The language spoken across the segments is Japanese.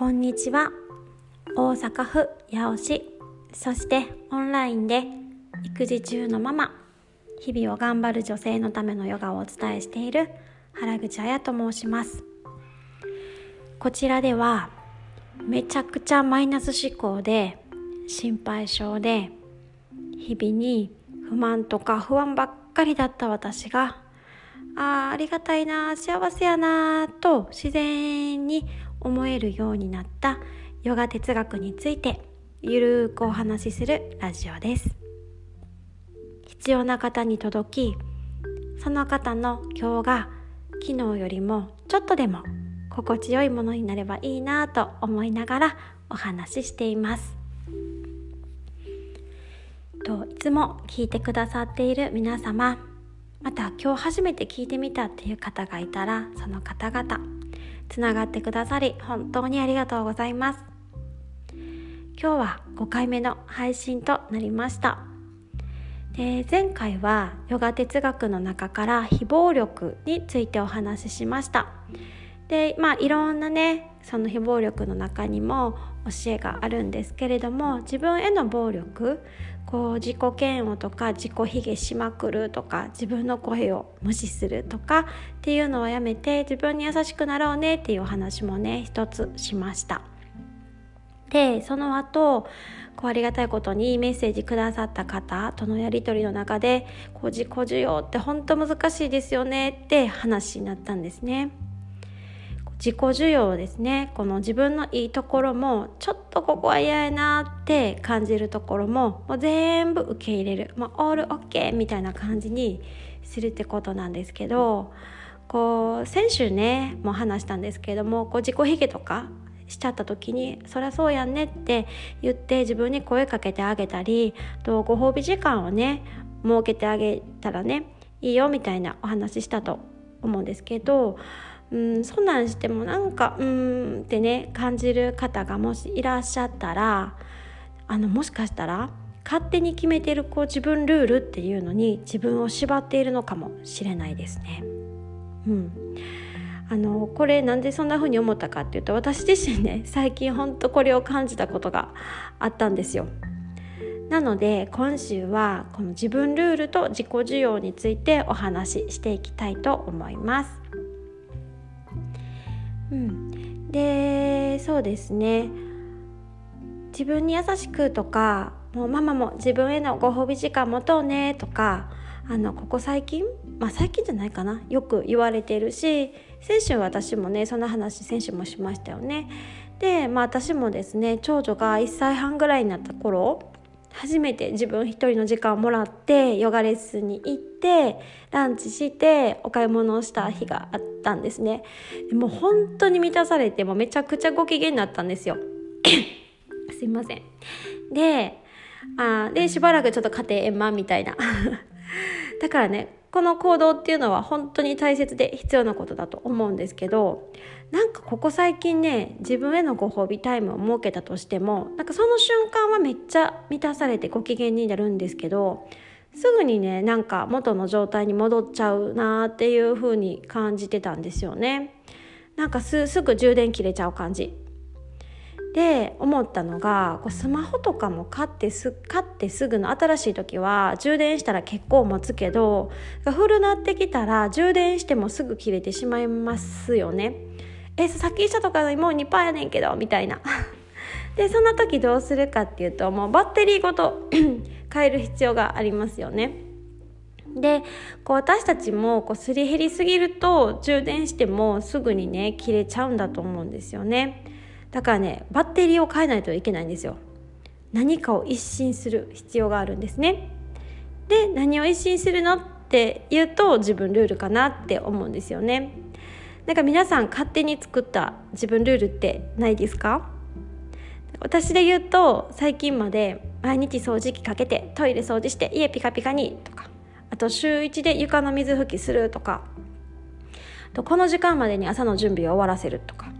こんにちは。大阪府八尾市。そしてオンラインで育児中のママ。日々を頑張る女性のためのヨガをお伝えしている原口彩と申します。こちらではめちゃくちゃマイナス思考で心配性で日々に不満とか不安ばっかりだった私がああありがたいな幸せやなと自然に思えるようになったヨガ哲学についてゆるーくお話しするラジオです。必要な方に届きその方の今日が昨日よりもちょっとでも心地よいものになればいいなと思いながらお話ししています。といつも聞いてくださっている皆様また今日初めて聞いてみたっていう方がいたらその方々つながってくださり本当にありがとうございます。今日は5回目の配信となりました。で前回はヨガ哲学の中から非暴力についてお話ししました。でまあいろんなねその非暴力の中にも教えがあるんですけれども自分への暴力こう自己嫌悪とか自己卑下しまくるとか自分の声を無視するとかっていうのはやめて自分に優しくなろうねっていうお話もね一つしましたでその後こうありがたいことにメッセージくださった方とのやり取りの中でこう自己需要って本当難しいですよねって話になったんですね。自己需要ですね。この自分のいいところもちょっとここは嫌やなって感じるところももう全部受け入れる、まあ、オールオッケーみたいな感じにするってことなんですけどこう先週ねもう話したんですけどもこう自己卑下とかしちゃった時に「そりゃそうやんね」って言って自分に声かけてあげたりとご褒美時間をね設けてあげたらねいいよみたいなお話したと思うんですけどうんそんなんしてもなんかうんってね感じる方がもしいらっしゃったらあのもしかしたら勝手に決めてるこう自分ルールっていうのに自分を縛っているのかもしれないですね。うん、あのこれなんでそんな風に思ったかっていうと私自身ね最近ほんとこれを感じたことがあったんですよ。なので今週はこの自分ルールと自己需要についてお話ししていきたいと思います。うん、でそうですね。自分に優しくとかもうママも自分へのご褒美時間持とうねとかあのここ最近まあ最近じゃないかな。よく言われてるし先週私もねそんな話先週もしましたよね。でまあ私もですね長女が1歳半ぐらいになった頃初めて自分一人の時間をもらってヨガレッスンに行ってランチしてお買い物をした日があったんですね。でもう本当に満たされてもめちゃくちゃご機嫌になったんですよ。すいません。であでしばらくちょっと家庭円満みたいな。だからねこの行動っていうのは本当に大切で必要なことだと思うんですけどなんかここ最近ね自分へのご褒美タイムを設けたとしてもなんかその瞬間はめっちゃ満たされてご機嫌になるんですけどすぐにねなんか元の状態に戻っちゃうなっていう風に感じてたんですよね。なんかすぐ充電切れちゃう感じで思ったのがこうスマホとかも買ってす買ってすぐの新しい時は充電したら結構持つけど古なってきたら充電してもすぐ切れてしまいますよね。えさっきしたとかもう2%やねんけどみたいな。でそんな時どうするかっていうともうバッテリーごと 変える必要がありますよね。でこう私たちもこうすり減りすぎると充電してもすぐにね切れちゃうんだと思うんですよね。だからねバッテリーを変えないといけないんですよ。何かを一新する必要があるんですね。で何を一新するのって言うと自分ルールかなって思うんですよね。なんか皆さん勝手に作った自分ルールってないですか？私で言うと最近まで毎日掃除機かけてトイレ掃除して家ピカピカにとかあと週1で床の水拭きするとかとこの時間までに朝の準備を終わらせるとか。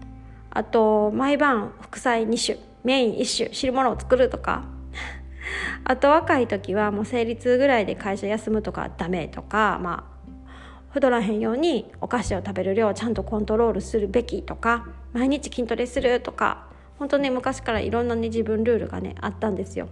あと毎晩副菜2種メイン1種汁物を作るとか あと若い時はもう生理痛ぐらいで会社休むとかダメとかまあ太らへんようにお菓子を食べる量をちゃんとコントロールするべきとか毎日筋トレするとか本当ね昔からいろんなね自分ルールがねあったんですよ。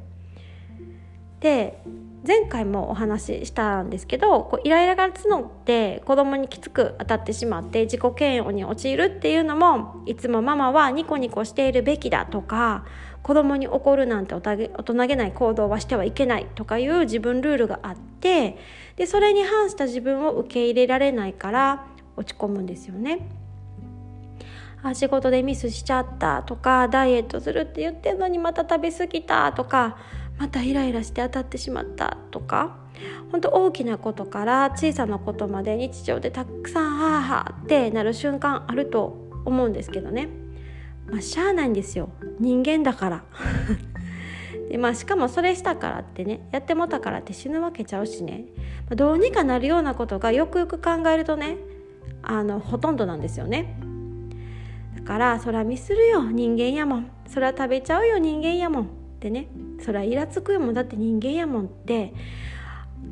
で前回もお話ししたんですけどこうイライラが募って子供にきつく当たってしまって自己嫌悪に陥るっていうのもいつもママはニコニコしているべきだとか子供に怒るなんて大人げない行動はしてはいけないとかいう自分ルールがあってでそれに反した自分を受け入れられないから落ち込むんですよね。あ仕事でミスしちゃったとかダイエットするって言ってんのにまた食べ過ぎたとかまたイライラして当たってしまったとか本当大きなことから小さなことまで日常でたくさんはあはあってなる瞬間あると思うんですけどね。まあしゃあないんですよ。人間だから。でまあしかもそれしたからってねやってもたからって死ぬわけちゃうしね、まあ、どうにかなるようなことがよくよく考えるとねあのほとんどなんですよね。だからそれはミスるよ。人間やもん。それは食べちゃうよ。人間やもん。ってねそれはイラつくよもんだって人間やもんって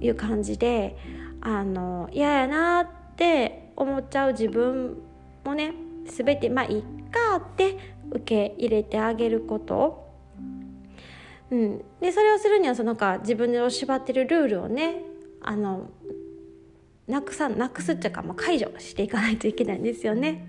いう感じであの嫌やなって思っちゃう自分もね全てまあいっかって受け入れてあげることうん、でそれをするにはそのか自分を縛ってるルールをねあのなくさなくすっていうか、まあ、解除していかないといけないんですよね。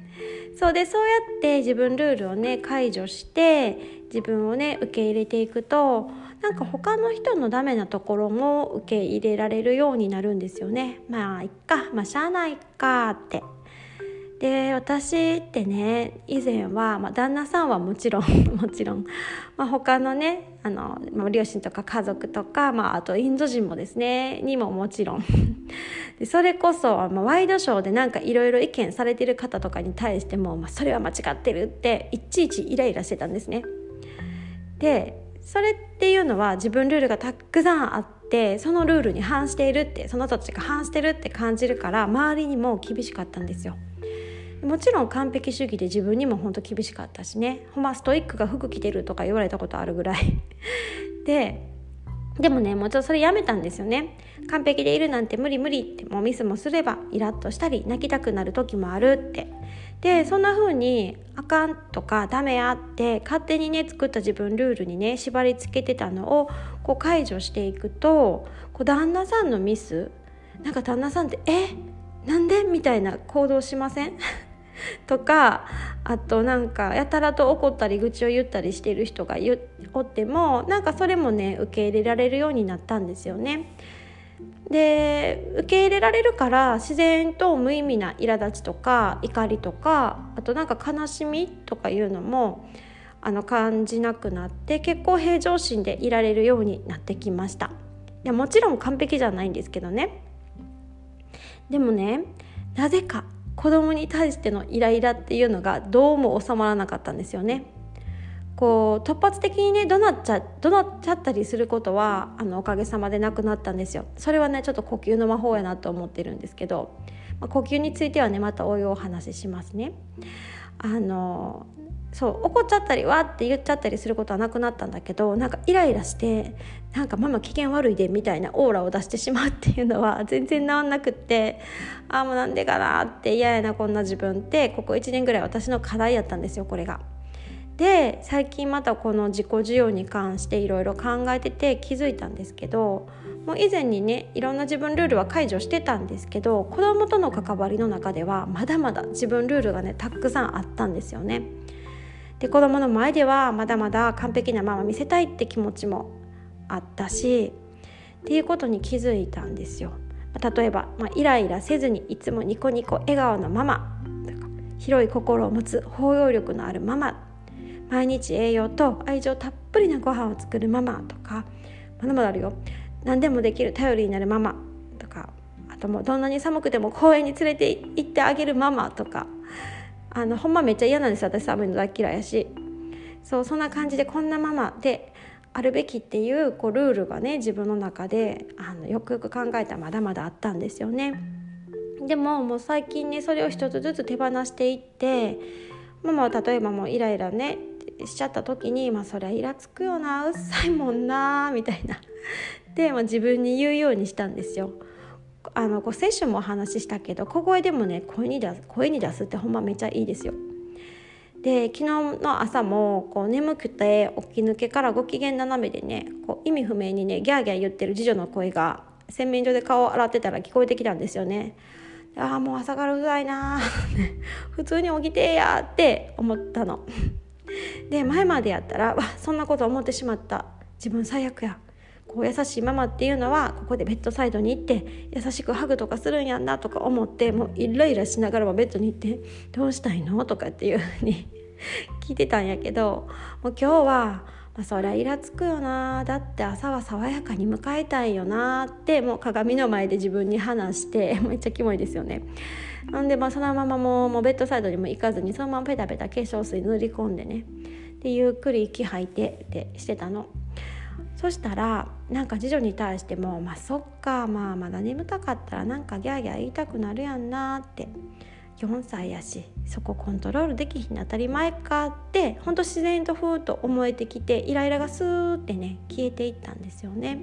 そうでそうやって自分ルールをね解除して自分をね受け入れていくとなんか他の人のダメなところも受け入れられるようになるんですよね。まあいっかまあしゃあないかってで私ってね以前は、まあ、旦那さんはもちろん もちろん、まあ、他のねあの、まあ、両親とか家族とか、まあ、あとインド人もですねにももちろんでそれこそ、まあ、ワイドショーでなんかいろいろ意見されてる方とかに対しても、まあ、それは間違ってるっていちいちイライラしてたんですね。でそれっていうのは自分ルールがたくさんあってそのルールに反しているってその人たちが反してるって感じるから周りにも厳しかったんですよ。もちろん完璧主義で自分にも本当厳しかったしね。ほんまストイックが服着てるとか言われたことあるぐらい。ででもねもうちろんそれやめたんですよね。完璧でいるなんて無理無理ってもうミスもすればイラッとしたり泣きたくなる時もあるって。でそんな風にあかんとかダメやって勝手にね作った自分ルールにね縛り付けてたのをこう解除していくとこう旦那さんのミスなんか旦那さんって「えなんで?」みたいな行動しません？とかあとなんかやたらと怒ったり愚痴を言ったりしてる人がおってもなんかそれもね受け入れられるようになったんですよね。で受け入れられるから自然と無意味な苛立ちとか怒りとかあとなんか悲しみとかいうのもあの感じなくなって結構平常心でいられるようになってきましたいやもちろん完璧じゃないんですけどねでもねなぜか子供に対してのイライラっていうのがどうも収まらなかったんですよね。こう突発的にね怒鳴っちゃ怒鳴っちゃったりすることはあのおかげさまでなくなったんですよ。それはねちょっと呼吸の魔法やなと思ってるんですけど、まあ、呼吸についてはねまたおいお話ししますね。あのそう怒っちゃったりわって言っちゃったりすることはなくなったんだけどなんかイライラしてなんかママ機嫌悪いでみたいなオーラを出してしまうっていうのは 全然治んなくってああもうなんでかなって嫌やなこんな自分ってここ1年ぐらい私の課題やったんですよこれが。で最近またこの自己需要に関していろいろ考えてて気づいたんですけどもう以前にねいろんな自分ルールは解除してたんですけど子供との関わりの中ではまだまだ自分ルールがねたくさんあったんですよね。で子供の前ではまだまだ完璧なママ見せたいって気持ちもあったしっていうことに気づいたんですよ。例えば、まあ、イライラせずにいつもニコニコ笑顔のママとか広い心を持つ包容力のあるママ毎日栄養と愛情たっぷりなご飯を作るママとかまだまだあるよ。何でもできる頼りになるママとかあともうどんなに寒くても公園に連れて行ってあげるママとかあのほんまめっちゃ嫌なんです私寒いの大嫌いやし。そうそんな感じでこんなママであるべきっていうこうルールがね自分の中であのよくよく考えたらまだまだあったんですよね。でももう最近ねそれを一つずつ手放していってママは例えばもうイライラねしちゃった時に「まあそりゃイラつくよなうっさいもんな」みたいな で、まあ、自分に言うようにしたんですよ。あのこうセッションもお話ししたけど小声でもね声に出す声に出すってほんまめっちゃいいですよ。で昨日の朝もこう眠くて起き抜けからご機嫌斜めでねこう意味不明にねギャーギャー言ってる次女の声が洗面所で顔を洗ってたら聞こえてきたんですよね。ああもう朝からうざいな 普通に起きてやって思ったの。で前までやったらわそんなこと思ってしまった自分最悪やこう優しいママっていうのはここでベッドサイドに行って優しくハグとかするんやんなとか思ってもうイライラしながらもベッドに行って「どうしたいの?」とかっていうふうに 聞いてたんやけどもう今日は、まあ、そりゃイラつくよなだって朝は爽やかに迎えたいよなってもう鏡の前で自分に話して めっちゃキモいですよね。なんでまあそのままもうもうベッドサイドにも行かずにそのままペタペタ化粧水塗り込んでねでゆっくり息吐いてってしてたの。そしたらなんか次女に対しても「まあそっかまあまだ眠たかったらなんかギャーギャー言いたくなるやんな」って4歳やしそこコントロールできひん当たり前かってほんと自然とふーっと思えてきてイライラがスーってね消えていったんですよね。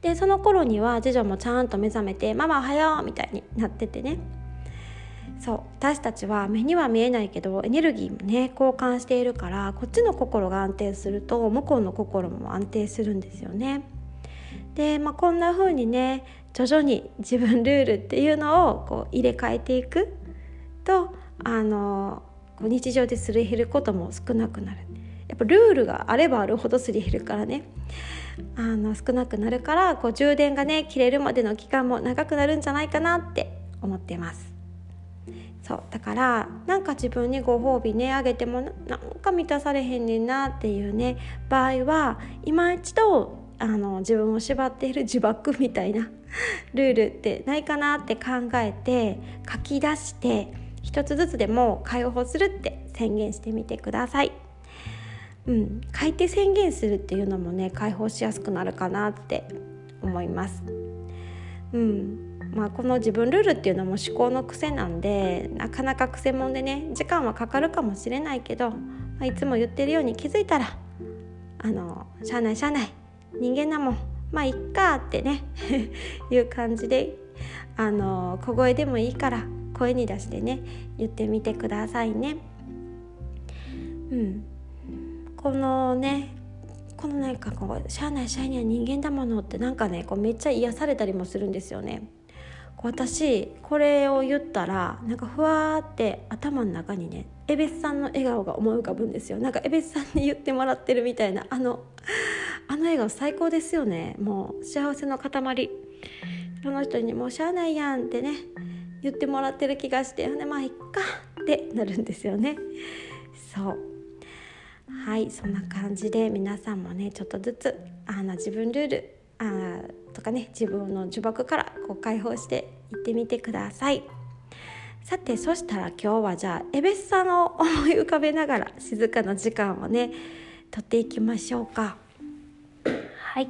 でその頃には次女もちゃんと目覚めて「ママおはよう」みたいになっててねそう私たちは目には見えないけどエネルギーもね交換しているからこっちの心が安定すると向こうの心も安定するんですよね。で、まあ、こんな風にね徐々に自分ルールっていうのをこう入れ替えていくとあの日常ですり減ることも少なくなる。やっぱルールがあればあるほどすり減るからねあの少なくなるからこう充電がね切れるまでの期間も長くなるんじゃないかなって思ってます。そうだからなんか自分にご褒美ねあげてもなんか満たされへんねんなっていうね場合は今一度あの自分を縛っている呪縛みたいなルールってないかなって考えて書き出して一つずつでも解放するって宣言してみてください。うん、書いて宣言するっていうのもね解放しやすくなるかなって思います。うんまあ、この自分ルールっていうのも思考の癖なんでなかなか癖もんでね時間はかかるかもしれないけど、まあ、いつも言ってるように気づいたらあのしゃあないしゃあない人間なもんまあいっかってね いう感じであの小声でもいいから声に出してね言ってみてくださいね。うん、このねこのなんかこう「しゃあないしゃあない人間だもの」ってなんかねこうめっちゃ癒されたりもするんですよね。私これを言ったらなんかふわーって頭の中にねエベスさんの笑顔が思い浮かぶんですよ。なんかエベスさんに言ってもらってるみたいなあのあの笑顔最高ですよね。もう幸せの塊。その人に「もうしゃあないやん」ってね言ってもらってる気がして「ほんでまあいっか」ってなるんですよね。そう。はいそんな感じで皆さんもねちょっとずつあの自分ルールあとかね自分の呪縛からこう解放していってみてください。さてそしたら今日はじゃあエベスさんを思い浮かべながら静かな時間をねとっていきましょうか。はい。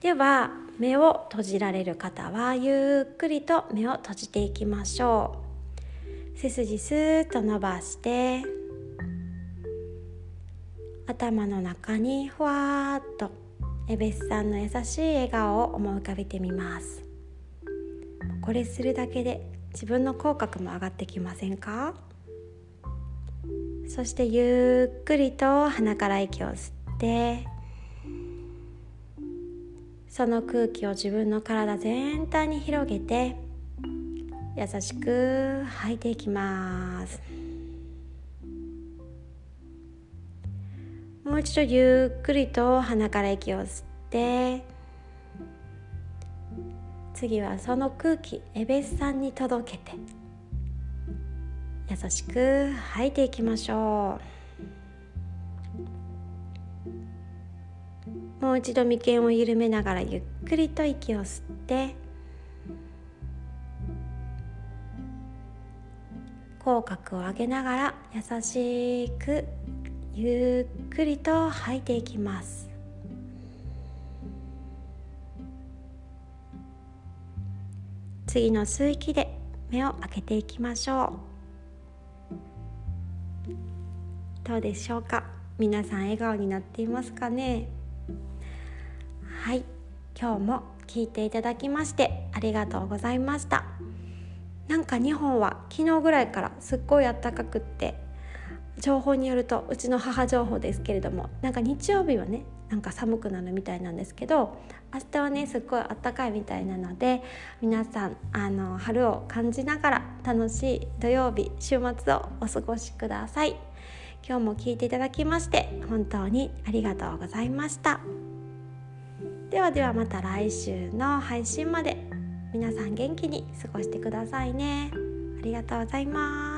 では目を閉じられる方はゆっくりと目を閉じていきましょう。背筋スーッと伸ばして頭の中にふわっと。エベスさんの優しい笑顔を思い浮かべてみます。これするだけで自分の口角も上がってきませんか？そしてゆっくりと鼻から息を吸ってその空気を自分の体全体に広げて優しく吐いていきます。もう一度ゆっくりと鼻から息を吸って次はその空気エベスさんに届けて優しく吐いていきましょう。もう一度眉間を緩めながらゆっくりと息を吸って口角を上げながら優しくゆっくりと吐いていきます。次の吸う息で目を開けていきましょう。どうでしょうか？皆さん笑顔になっていますかね？はい。今日も聞いていただきましてありがとうございました。なんか日本は昨日ぐらいからすっごい暖かくって情報によるとうちの母情報ですけれどもなんか日曜日はねなんか寒くなるみたいなんですけど明日はねすっごいあったかいみたいなので皆さんあの春を感じながら楽しい土曜日週末をお過ごしください。今日も聞いていただきまして本当にありがとうございました。ではではまた来週の配信まで皆さん元気に過ごしてくださいね。ありがとうございます。